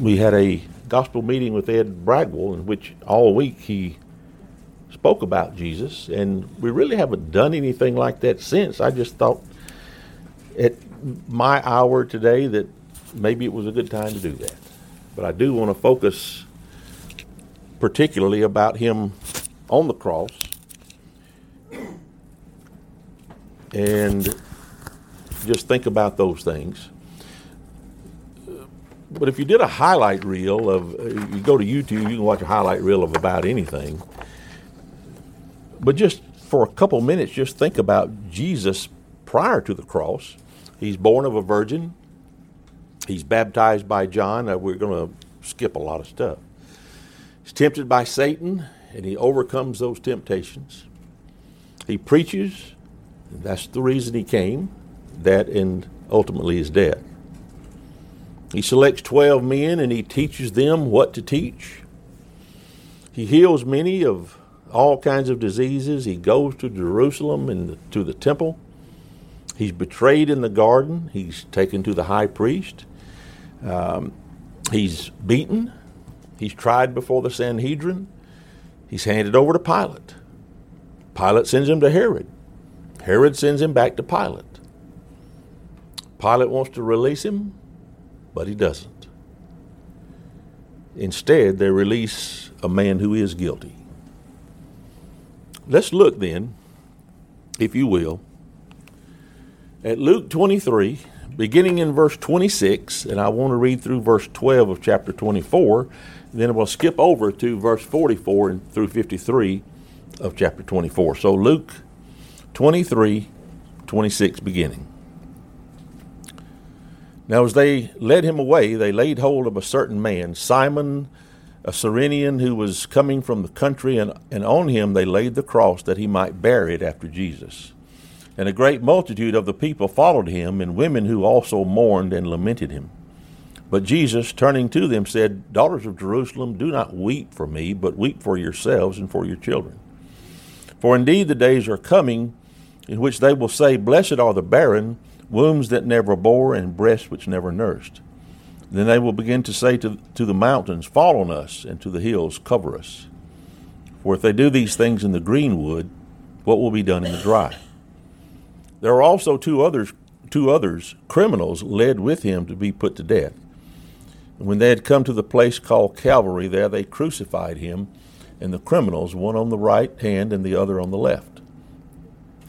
we had a gospel meeting with Ed Bragwell in which all week he spoke about Jesus, and we really haven't done anything like that since. I just thought at my hour today that maybe it was a good time to do that. But I do want to focus particularly about him on the cross and just think about those things. But if you did a highlight reel of, uh, you go to YouTube, you can watch a highlight reel of about anything. But just for a couple minutes, just think about Jesus prior to the cross. He's born of a virgin. He's baptized by John. Uh, we're going to skip a lot of stuff. He's tempted by Satan, and he overcomes those temptations. He preaches, that's the reason he came, that and ultimately his death. He selects 12 men and he teaches them what to teach. He heals many of all kinds of diseases. He goes to Jerusalem and to the temple. He's betrayed in the garden. He's taken to the high priest. Um, he's beaten. He's tried before the Sanhedrin. He's handed over to Pilate. Pilate sends him to Herod. Herod sends him back to Pilate. Pilate wants to release him, but he doesn't. Instead, they release a man who is guilty. Let's look then, if you will, at Luke 23, beginning in verse 26, and I want to read through verse 12 of chapter 24. Then we'll skip over to verse 44 and through 53 of chapter 24. So Luke 23, 26 beginning. Now, as they led him away, they laid hold of a certain man, Simon, a Cyrenian, who was coming from the country, and, and on him they laid the cross that he might bear it after Jesus. And a great multitude of the people followed him, and women who also mourned and lamented him. But Jesus, turning to them, said, Daughters of Jerusalem, do not weep for me, but weep for yourselves and for your children. For indeed the days are coming in which they will say, Blessed are the barren, wombs that never bore, and breasts which never nursed. Then they will begin to say to, to the mountains, Fall on us, and to the hills, Cover us. For if they do these things in the green wood, what will be done in the dry? There are also two others, two others, criminals, led with him to be put to death. When they had come to the place called Calvary, there they crucified him and the criminals, one on the right hand and the other on the left.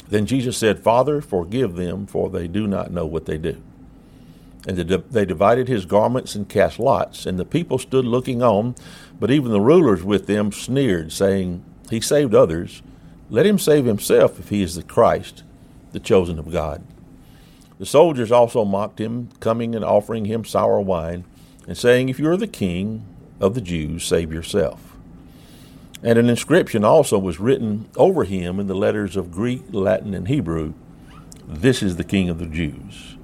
Then Jesus said, Father, forgive them, for they do not know what they do. And they divided his garments and cast lots, and the people stood looking on, but even the rulers with them sneered, saying, He saved others. Let him save himself if he is the Christ, the chosen of God. The soldiers also mocked him, coming and offering him sour wine, and saying, If you are the king of the Jews, save yourself. And an inscription also was written over him in the letters of Greek, Latin, and Hebrew This is the king of the Jews.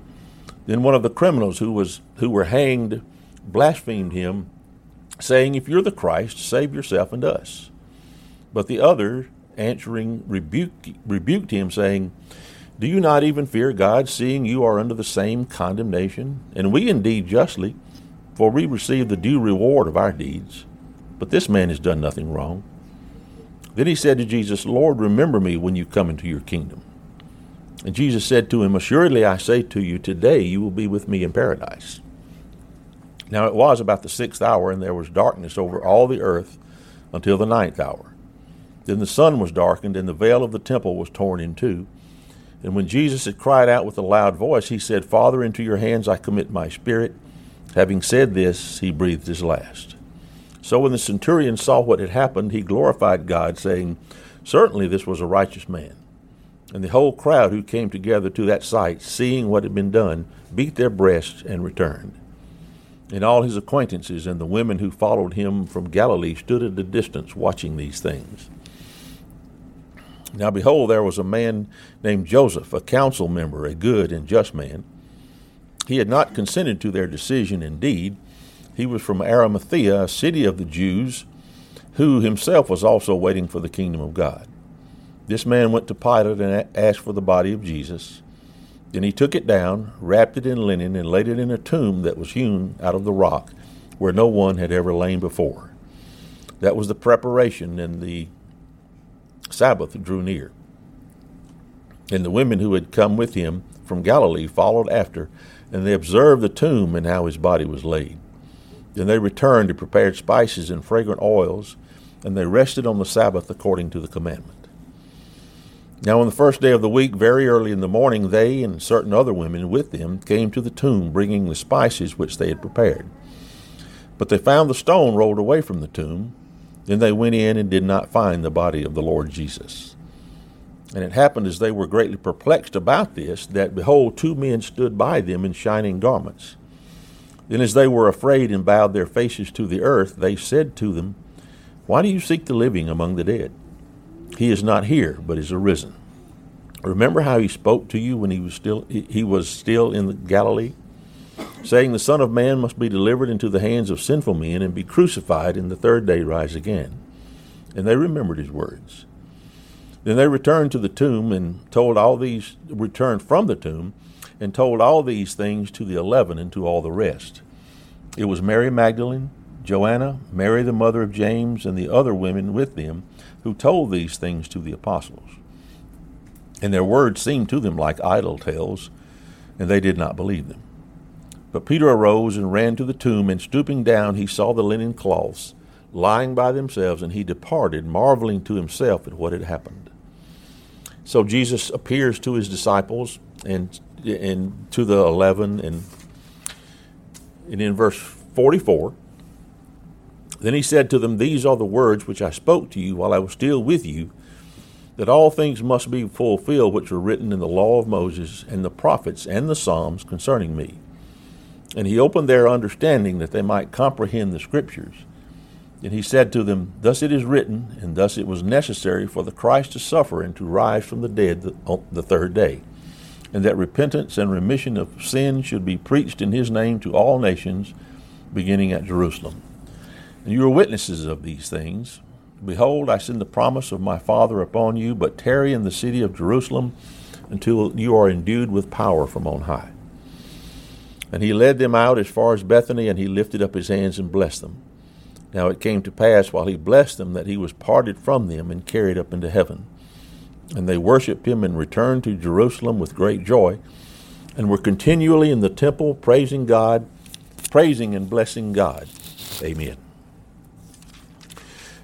Then one of the criminals who, was, who were hanged blasphemed him, saying, If you're the Christ, save yourself and us. But the other, answering, rebuked, rebuked him, saying, do you not even fear God, seeing you are under the same condemnation? And we indeed justly, for we receive the due reward of our deeds. But this man has done nothing wrong. Then he said to Jesus, Lord, remember me when you come into your kingdom. And Jesus said to him, Assuredly I say to you, today you will be with me in paradise. Now it was about the sixth hour, and there was darkness over all the earth until the ninth hour. Then the sun was darkened, and the veil of the temple was torn in two. And when Jesus had cried out with a loud voice, he said, Father, into your hands I commit my spirit. Having said this, he breathed his last. So when the centurion saw what had happened, he glorified God, saying, Certainly this was a righteous man. And the whole crowd who came together to that sight, seeing what had been done, beat their breasts and returned. And all his acquaintances and the women who followed him from Galilee stood at a distance watching these things. Now behold, there was a man named Joseph, a council member, a good and just man. He had not consented to their decision indeed. He was from Arimathea, a city of the Jews, who himself was also waiting for the kingdom of God. This man went to Pilate and asked for the body of Jesus. Then he took it down, wrapped it in linen, and laid it in a tomb that was hewn out of the rock, where no one had ever lain before. That was the preparation, and the Sabbath drew near. And the women who had come with him from Galilee followed after, and they observed the tomb and how his body was laid. Then they returned and prepared spices and fragrant oils, and they rested on the Sabbath according to the commandment. Now, on the first day of the week, very early in the morning, they and certain other women with them came to the tomb, bringing the spices which they had prepared. But they found the stone rolled away from the tomb. Then they went in and did not find the body of the Lord Jesus. And it happened as they were greatly perplexed about this, that behold, two men stood by them in shining garments. Then, as they were afraid and bowed their faces to the earth, they said to them, Why do you seek the living among the dead? He is not here, but is arisen. Remember how he spoke to you when he was still he was still in Galilee, saying, "The Son of Man must be delivered into the hands of sinful men and be crucified, and the third day rise again." And they remembered his words. Then they returned to the tomb and told all these returned from the tomb and told all these things to the eleven and to all the rest. It was Mary Magdalene, Joanna, Mary the mother of James, and the other women with them who told these things to the apostles. And their words seemed to them like idle tales, and they did not believe them. But Peter arose and ran to the tomb, and stooping down, he saw the linen cloths lying by themselves, and he departed, marveling to himself at what had happened. So Jesus appears to his disciples and and to the eleven and and in verse forty four. Then he said to them, These are the words which I spoke to you while I was still with you, that all things must be fulfilled which were written in the law of Moses and the prophets and the Psalms concerning me. And he opened their understanding that they might comprehend the Scriptures. And he said to them, Thus it is written, and thus it was necessary for the Christ to suffer and to rise from the dead the, the third day, and that repentance and remission of sin should be preached in his name to all nations, beginning at Jerusalem. And you are witnesses of these things. Behold, I send the promise of my Father upon you, but tarry in the city of Jerusalem until you are endued with power from on high. And he led them out as far as Bethany, and he lifted up his hands and blessed them. Now it came to pass while he blessed them that he was parted from them and carried up into heaven. And they worshipped him and returned to Jerusalem with great joy, and were continually in the temple praising God, praising and blessing God. Amen.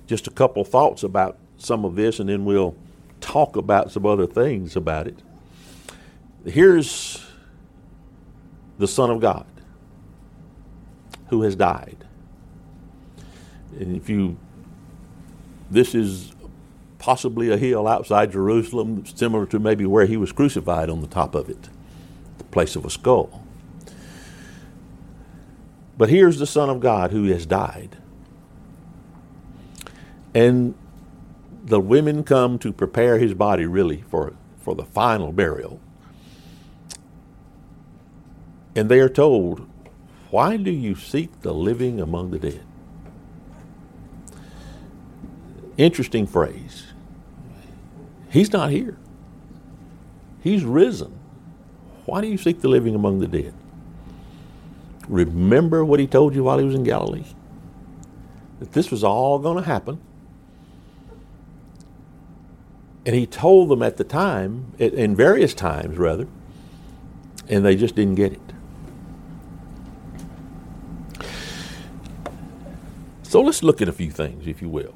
Just a couple thoughts about some of this, and then we'll talk about some other things about it. Here's the Son of God who has died. And if you, this is possibly a hill outside Jerusalem, similar to maybe where he was crucified on the top of it, the place of a skull. But here's the Son of God who has died. And the women come to prepare his body really for, for the final burial. And they are told, Why do you seek the living among the dead? Interesting phrase. He's not here. He's risen. Why do you seek the living among the dead? Remember what he told you while he was in Galilee? That this was all going to happen. And he told them at the time, in various times rather, and they just didn't get it. So let's look at a few things, if you will.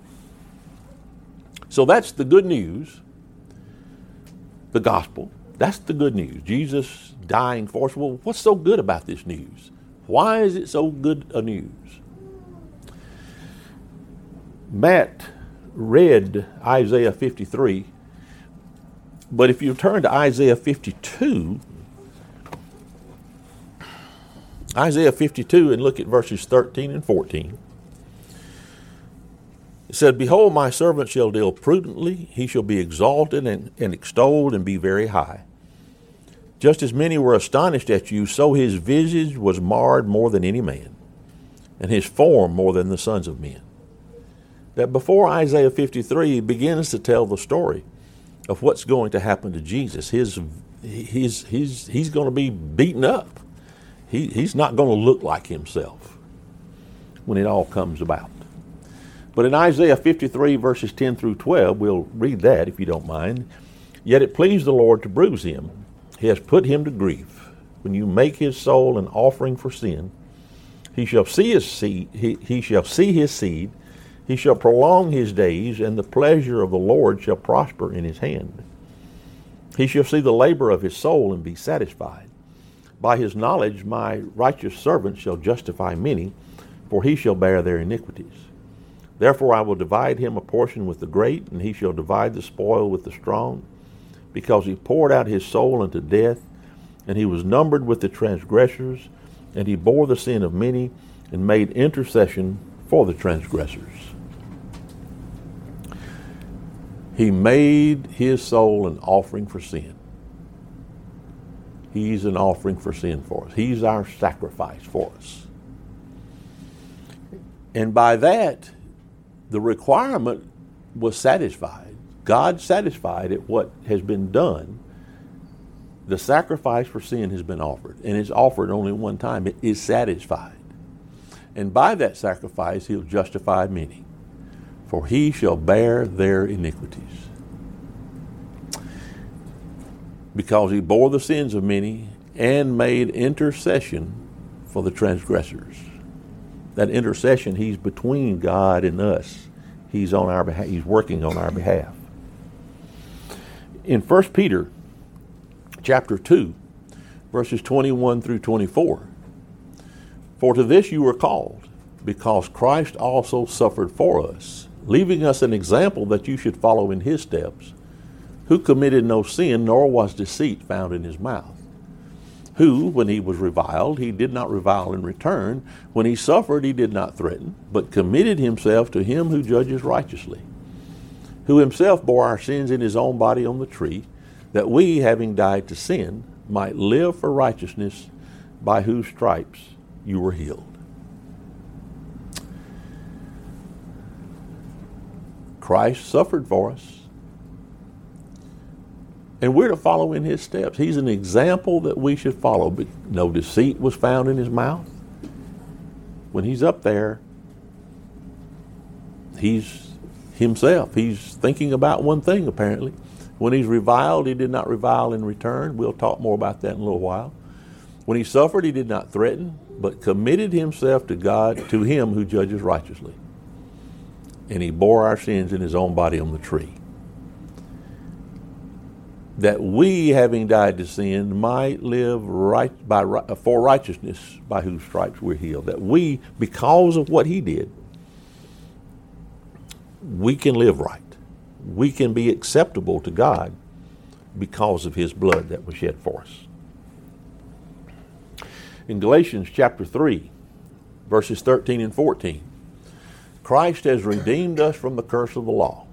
So that's the good news, the gospel. That's the good news. Jesus dying for us. Well, what's so good about this news? Why is it so good a news? Matt read Isaiah 53, but if you turn to Isaiah 52, Isaiah 52 and look at verses 13 and 14. It said, Behold, my servant shall deal prudently, he shall be exalted and, and extolled and be very high. Just as many were astonished at you, so his visage was marred more than any man, and his form more than the sons of men. That before Isaiah 53 begins to tell the story of what's going to happen to Jesus. His, his, his, he's going to be beaten up. He, he's not going to look like himself. when it all comes about. But in Isaiah 53, verses 10 through 12, we'll read that if you don't mind. Yet it pleased the Lord to bruise him. He has put him to grief. When you make his soul an offering for sin, he shall see his seed, he, he shall see his seed, he shall prolong his days, and the pleasure of the Lord shall prosper in his hand. He shall see the labor of his soul and be satisfied. By his knowledge my righteous servant shall justify many, for he shall bear their iniquities. Therefore I will divide him a portion with the great, and he shall divide the spoil with the strong, because he poured out his soul unto death, and he was numbered with the transgressors, and he bore the sin of many, and made intercession for the transgressors. He made his soul an offering for sin. He's an offering for sin for us. He's our sacrifice for us. And by that, the requirement was satisfied. God satisfied at what has been done. The sacrifice for sin has been offered, and it's offered only one time. It is satisfied. And by that sacrifice, he'll justify many for he shall bear their iniquities. Because he bore the sins of many and made intercession for the transgressors. That intercession, he's between God and us. He's on our behalf, he's working on our behalf. In 1 Peter chapter 2, verses 21 through 24, for to this you were called, because Christ also suffered for us leaving us an example that you should follow in his steps, who committed no sin, nor was deceit found in his mouth. Who, when he was reviled, he did not revile in return. When he suffered, he did not threaten, but committed himself to him who judges righteously, who himself bore our sins in his own body on the tree, that we, having died to sin, might live for righteousness, by whose stripes you were healed. Christ suffered for us. And we're to follow in his steps. He's an example that we should follow. But no deceit was found in his mouth. When he's up there, he's himself. He's thinking about one thing, apparently. When he's reviled, he did not revile in return. We'll talk more about that in a little while. When he suffered, he did not threaten, but committed himself to God, to him who judges righteously and he bore our sins in his own body on the tree. That we, having died to sin, might live right by for righteousness, by whose stripes we're healed. That we, because of what he did, we can live right. We can be acceptable to God because of his blood that was shed for us. In Galatians chapter 3, verses 13 and 14, Christ has redeemed us from the curse of the law,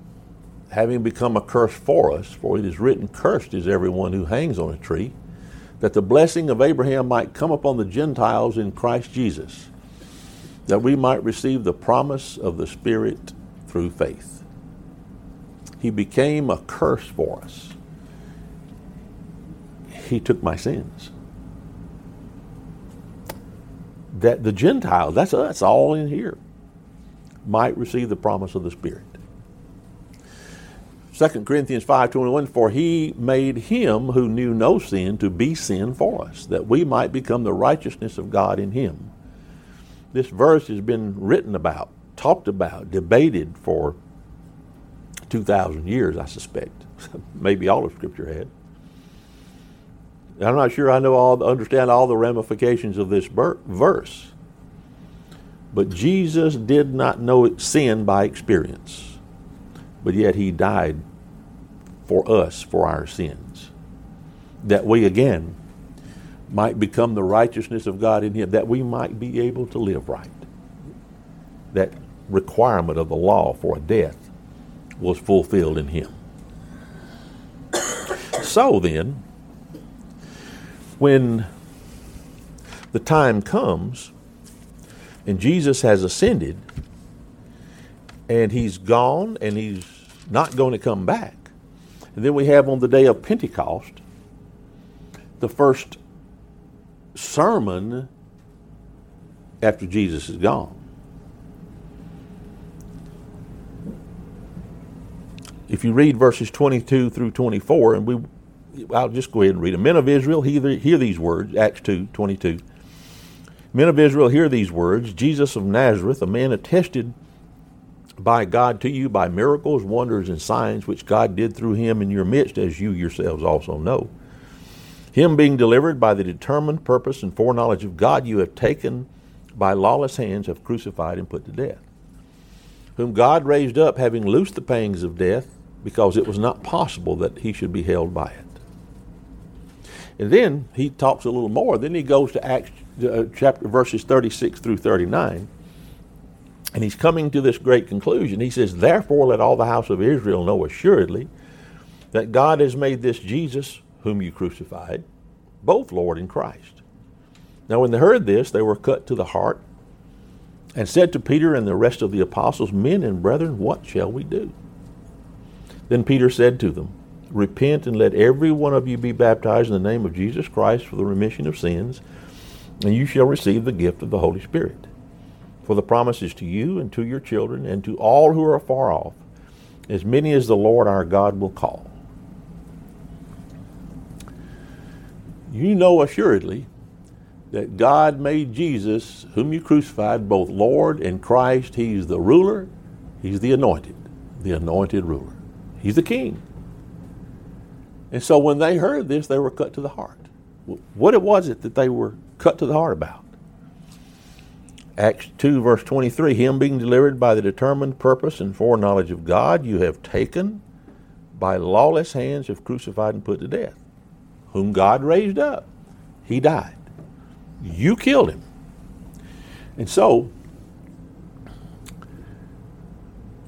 having become a curse for us, for it is written, Cursed is everyone who hangs on a tree, that the blessing of Abraham might come upon the Gentiles in Christ Jesus, that we might receive the promise of the Spirit through faith. He became a curse for us. He took my sins. That the Gentiles, that's us all in here might receive the promise of the Spirit. 2 Corinthians 5:21 for he made him who knew no sin to be sin for us that we might become the righteousness of God in him. This verse has been written about, talked about, debated for 2000 years I suspect. Maybe all of scripture had. I'm not sure I know all understand all the ramifications of this verse. But Jesus did not know sin by experience, but yet he died for us for our sins, that we again might become the righteousness of God in him, that we might be able to live right. That requirement of the law for death was fulfilled in him. so then, when the time comes, and Jesus has ascended, and he's gone, and he's not going to come back. And then we have on the day of Pentecost the first sermon after Jesus is gone. If you read verses 22 through 24, and we, I'll just go ahead and read them. Men of Israel, hear, hear these words, Acts 2 22. Men of Israel, hear these words. Jesus of Nazareth, a man attested by God to you by miracles, wonders, and signs which God did through him in your midst, as you yourselves also know. Him being delivered by the determined purpose and foreknowledge of God, you have taken by lawless hands, have crucified and put to death. Whom God raised up, having loosed the pangs of death, because it was not possible that he should be held by it. And then he talks a little more. Then he goes to Acts uh, chapter verses 36 through 39. And he's coming to this great conclusion. He says, Therefore, let all the house of Israel know assuredly that God has made this Jesus, whom you crucified, both Lord and Christ. Now, when they heard this, they were cut to the heart and said to Peter and the rest of the apostles, Men and brethren, what shall we do? Then Peter said to them, Repent and let every one of you be baptized in the name of Jesus Christ for the remission of sins, and you shall receive the gift of the Holy Spirit. For the promise is to you and to your children and to all who are far off, as many as the Lord our God will call. You know assuredly that God made Jesus, whom you crucified, both Lord and Christ. He's the ruler, He's the anointed, the anointed ruler. He's the king. And so when they heard this, they were cut to the heart. What was it that they were cut to the heart about? Acts 2, verse 23 Him being delivered by the determined purpose and foreknowledge of God, you have taken by lawless hands, have crucified and put to death, whom God raised up. He died. You killed him. And so,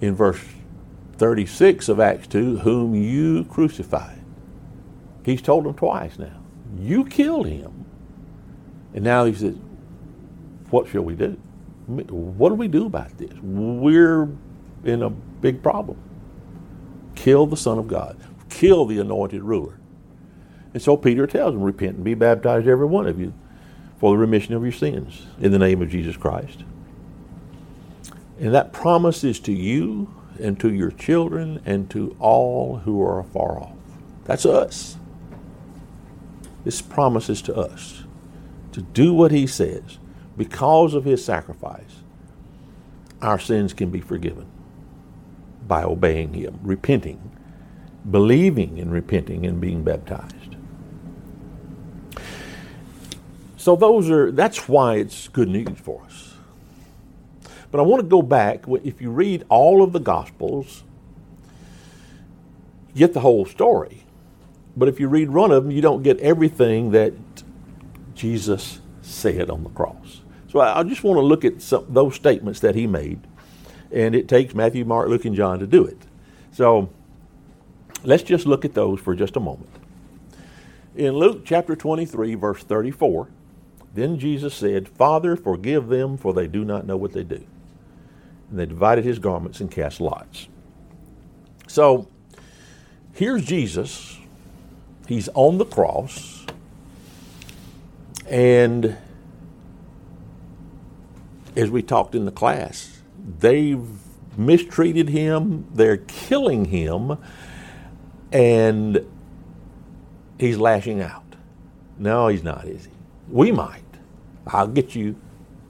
in verse 36 of Acts 2, whom you crucified. He's told them twice now. You killed him. And now he says, What shall we do? What do we do about this? We're in a big problem. Kill the Son of God, kill the anointed ruler. And so Peter tells them, Repent and be baptized, every one of you, for the remission of your sins in the name of Jesus Christ. And that promise is to you and to your children and to all who are afar off. That's us. This promise is to us to do what he says because of his sacrifice. Our sins can be forgiven by obeying him, repenting, believing and repenting and being baptized. So those are that's why it's good news for us. But I want to go back. If you read all of the Gospels, you get the whole story. But if you read one of them, you don't get everything that Jesus said on the cross. So I just want to look at some, those statements that he made. And it takes Matthew, Mark, Luke, and John to do it. So let's just look at those for just a moment. In Luke chapter 23, verse 34, then Jesus said, Father, forgive them, for they do not know what they do and they divided his garments and cast lots. So here's Jesus. He's on the cross, and as we talked in the class, they've mistreated him, they're killing him, and he's lashing out. No, he's not, is he? We might. I'll get you.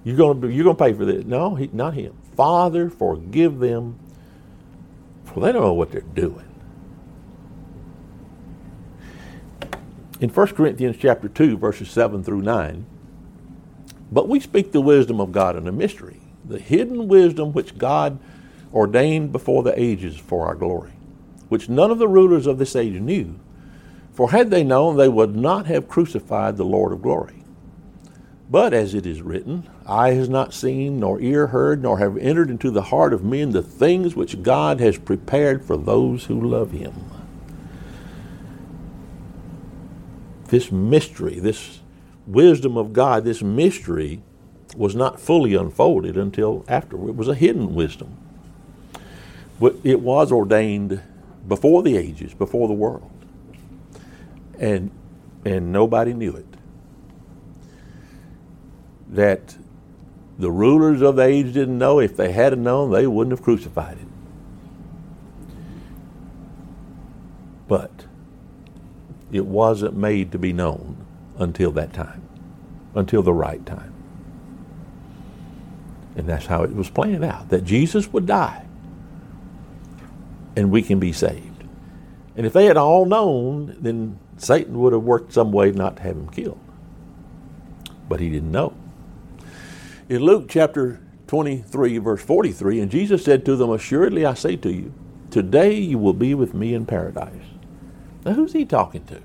You're gonna you're gonna pay for this. No, he, not him. Father, forgive them, for they don't know what they're doing. In 1 Corinthians chapter 2, verses 7 through 9, but we speak the wisdom of God in a mystery, the hidden wisdom which God ordained before the ages for our glory, which none of the rulers of this age knew. For had they known, they would not have crucified the Lord of glory. But as it is written, eye has not seen, nor ear heard, nor have entered into the heart of men the things which God has prepared for those who love him. This mystery, this wisdom of God, this mystery was not fully unfolded until after. It was a hidden wisdom. But it was ordained before the ages, before the world. And, and nobody knew it that the rulers of the age didn't know. If they had known, they wouldn't have crucified him. But it wasn't made to be known until that time, until the right time. And that's how it was planned out that Jesus would die and we can be saved. And if they had all known, then Satan would have worked some way not to have him killed. But he didn't know. In Luke chapter 23, verse 43, and Jesus said to them, Assuredly I say to you, today you will be with me in paradise. Now, who's he talking to?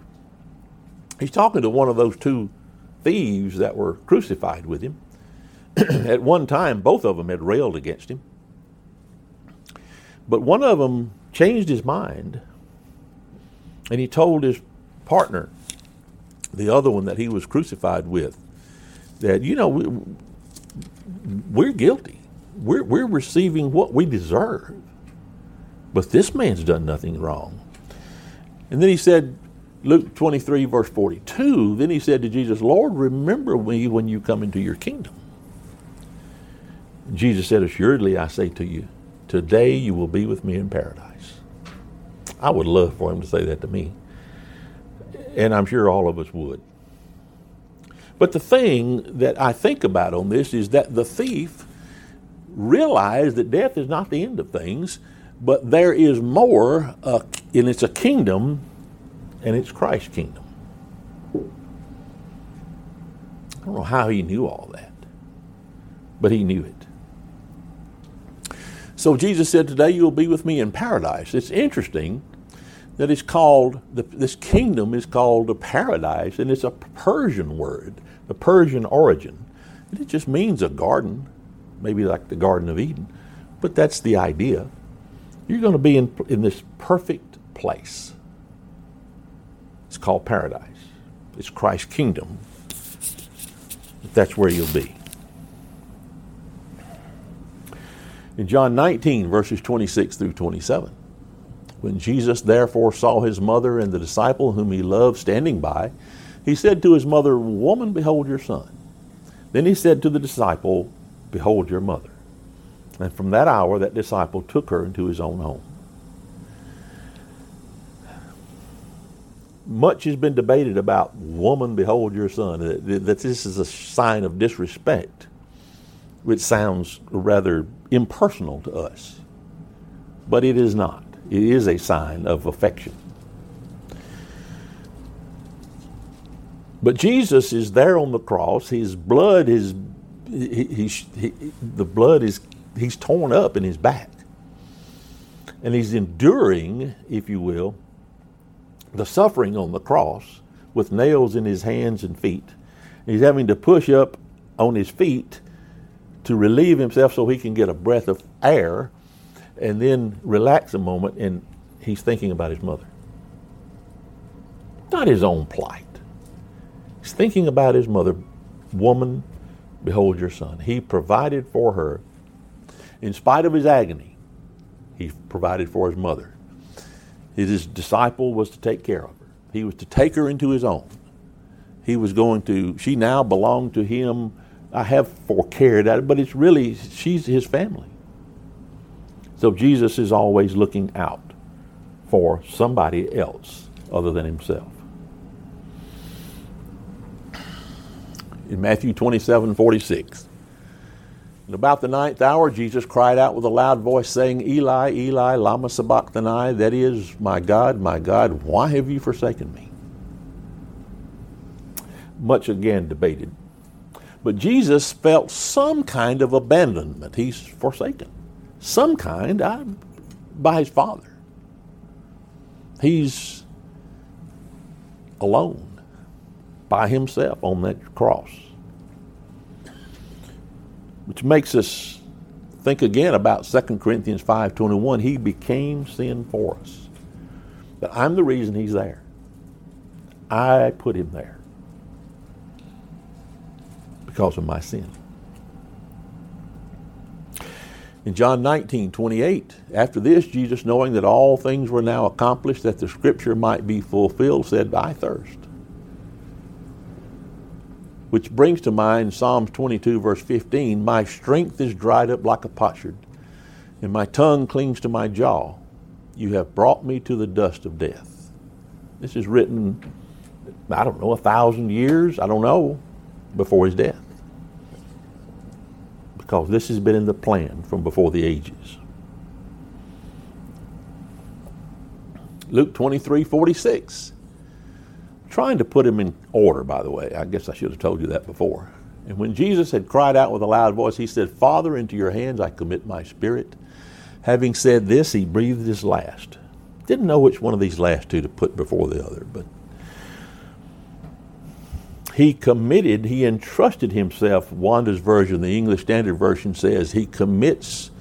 He's talking to one of those two thieves that were crucified with him. At one time, both of them had railed against him. But one of them changed his mind and he told his partner, the other one that he was crucified with, that, you know, we, we're guilty. We're, we're receiving what we deserve. But this man's done nothing wrong. And then he said, Luke 23, verse 42, then he said to Jesus, Lord, remember me when you come into your kingdom. Jesus said, Assuredly, I say to you, today you will be with me in paradise. I would love for him to say that to me. And I'm sure all of us would. But the thing that I think about on this is that the thief realized that death is not the end of things, but there is more, uh, and it's a kingdom, and it's Christ's kingdom. I don't know how he knew all that, but he knew it. So Jesus said, Today you will be with me in paradise. It's interesting that it's called, this kingdom is called a paradise, and it's a Persian word, a Persian origin. And it just means a garden, maybe like the Garden of Eden, but that's the idea. You're going to be in, in this perfect place. It's called paradise. It's Christ's kingdom. That's where you'll be. In John 19, verses 26 through 27. When Jesus therefore saw his mother and the disciple whom he loved standing by, he said to his mother, Woman, behold your son. Then he said to the disciple, Behold your mother. And from that hour, that disciple took her into his own home. Much has been debated about, Woman, behold your son, that this is a sign of disrespect, which sounds rather impersonal to us. But it is not. It is a sign of affection. But Jesus is there on the cross. His blood is, he, he, he, the blood is, he's torn up in his back. And he's enduring, if you will, the suffering on the cross with nails in his hands and feet. He's having to push up on his feet to relieve himself so he can get a breath of air and then relax a moment and he's thinking about his mother. Not his own plight. He's thinking about his mother. Woman, behold your son. He provided for her. In spite of his agony, he provided for his mother. His disciple was to take care of her. He was to take her into his own. He was going to, she now belonged to him. I have forecared at it, but it's really, she's his family. So Jesus is always looking out for somebody else other than himself. In Matthew 27 46, and about the ninth hour, Jesus cried out with a loud voice, saying, Eli, Eli, Lama Sabachthani, that is, My God, my God, why have you forsaken me? Much again debated. But Jesus felt some kind of abandonment. He's forsaken some kind I, by his father. He's alone by himself on that cross. Which makes us think again about 2 Corinthians 5:21. He became sin for us. But I'm the reason he's there. I put him there because of my sin. In John 19, 28, after this, Jesus, knowing that all things were now accomplished, that the scripture might be fulfilled, said, I thirst. Which brings to mind Psalms 22, verse 15 My strength is dried up like a potsherd, and my tongue clings to my jaw. You have brought me to the dust of death. This is written, I don't know, a thousand years, I don't know, before his death. Because this has been in the plan from before the ages. Luke 23 46. Trying to put him in order, by the way. I guess I should have told you that before. And when Jesus had cried out with a loud voice, he said, Father, into your hands I commit my spirit. Having said this, he breathed his last. Didn't know which one of these last two to put before the other, but he committed, he entrusted himself. Wanda's version, the English Standard Version says, he commits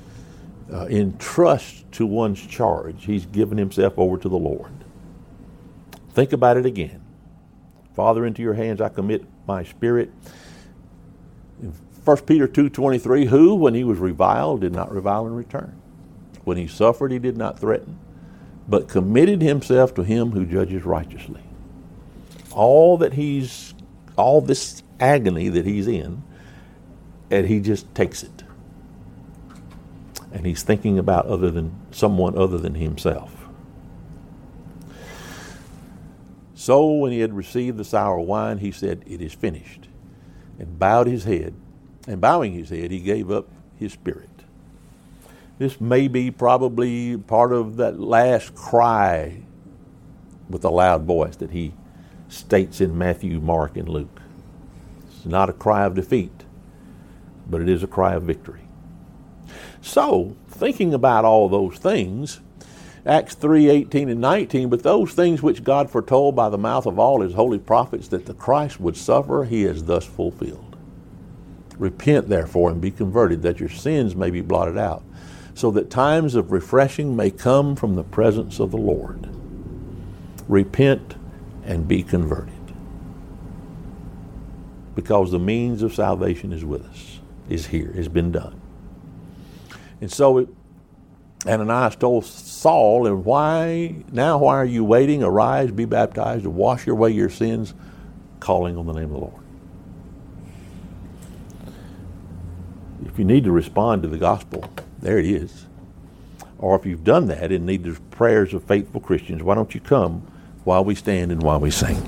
uh, in trust to one's charge. He's given himself over to the Lord. Think about it again. Father, into your hands I commit my spirit. 1 Peter 2.23, who, when he was reviled, did not revile in return. When he suffered, he did not threaten, but committed himself to him who judges righteously. All that he's, all this agony that he's in, and he just takes it. And he's thinking about other than someone other than himself. So when he had received the sour wine, he said, It is finished, and bowed his head and bowing his head, he gave up his spirit. This may be probably part of that last cry with a loud voice that he states in Matthew, Mark, and Luke. It's not a cry of defeat, but it is a cry of victory. So, thinking about all those things, Acts 3 18 and 19, but those things which God foretold by the mouth of all his holy prophets that the Christ would suffer, he has thus fulfilled. Repent, therefore, and be converted, that your sins may be blotted out, so that times of refreshing may come from the presence of the Lord. Repent and be converted. Because the means of salvation is with us, is here, has been done. And so it, Ananias told Saul, and why now why are you waiting? Arise, be baptized, and wash away your sins, calling on the name of the Lord. If you need to respond to the gospel, there it is. Or if you've done that and need the prayers of faithful Christians, why don't you come while we stand and while we sing?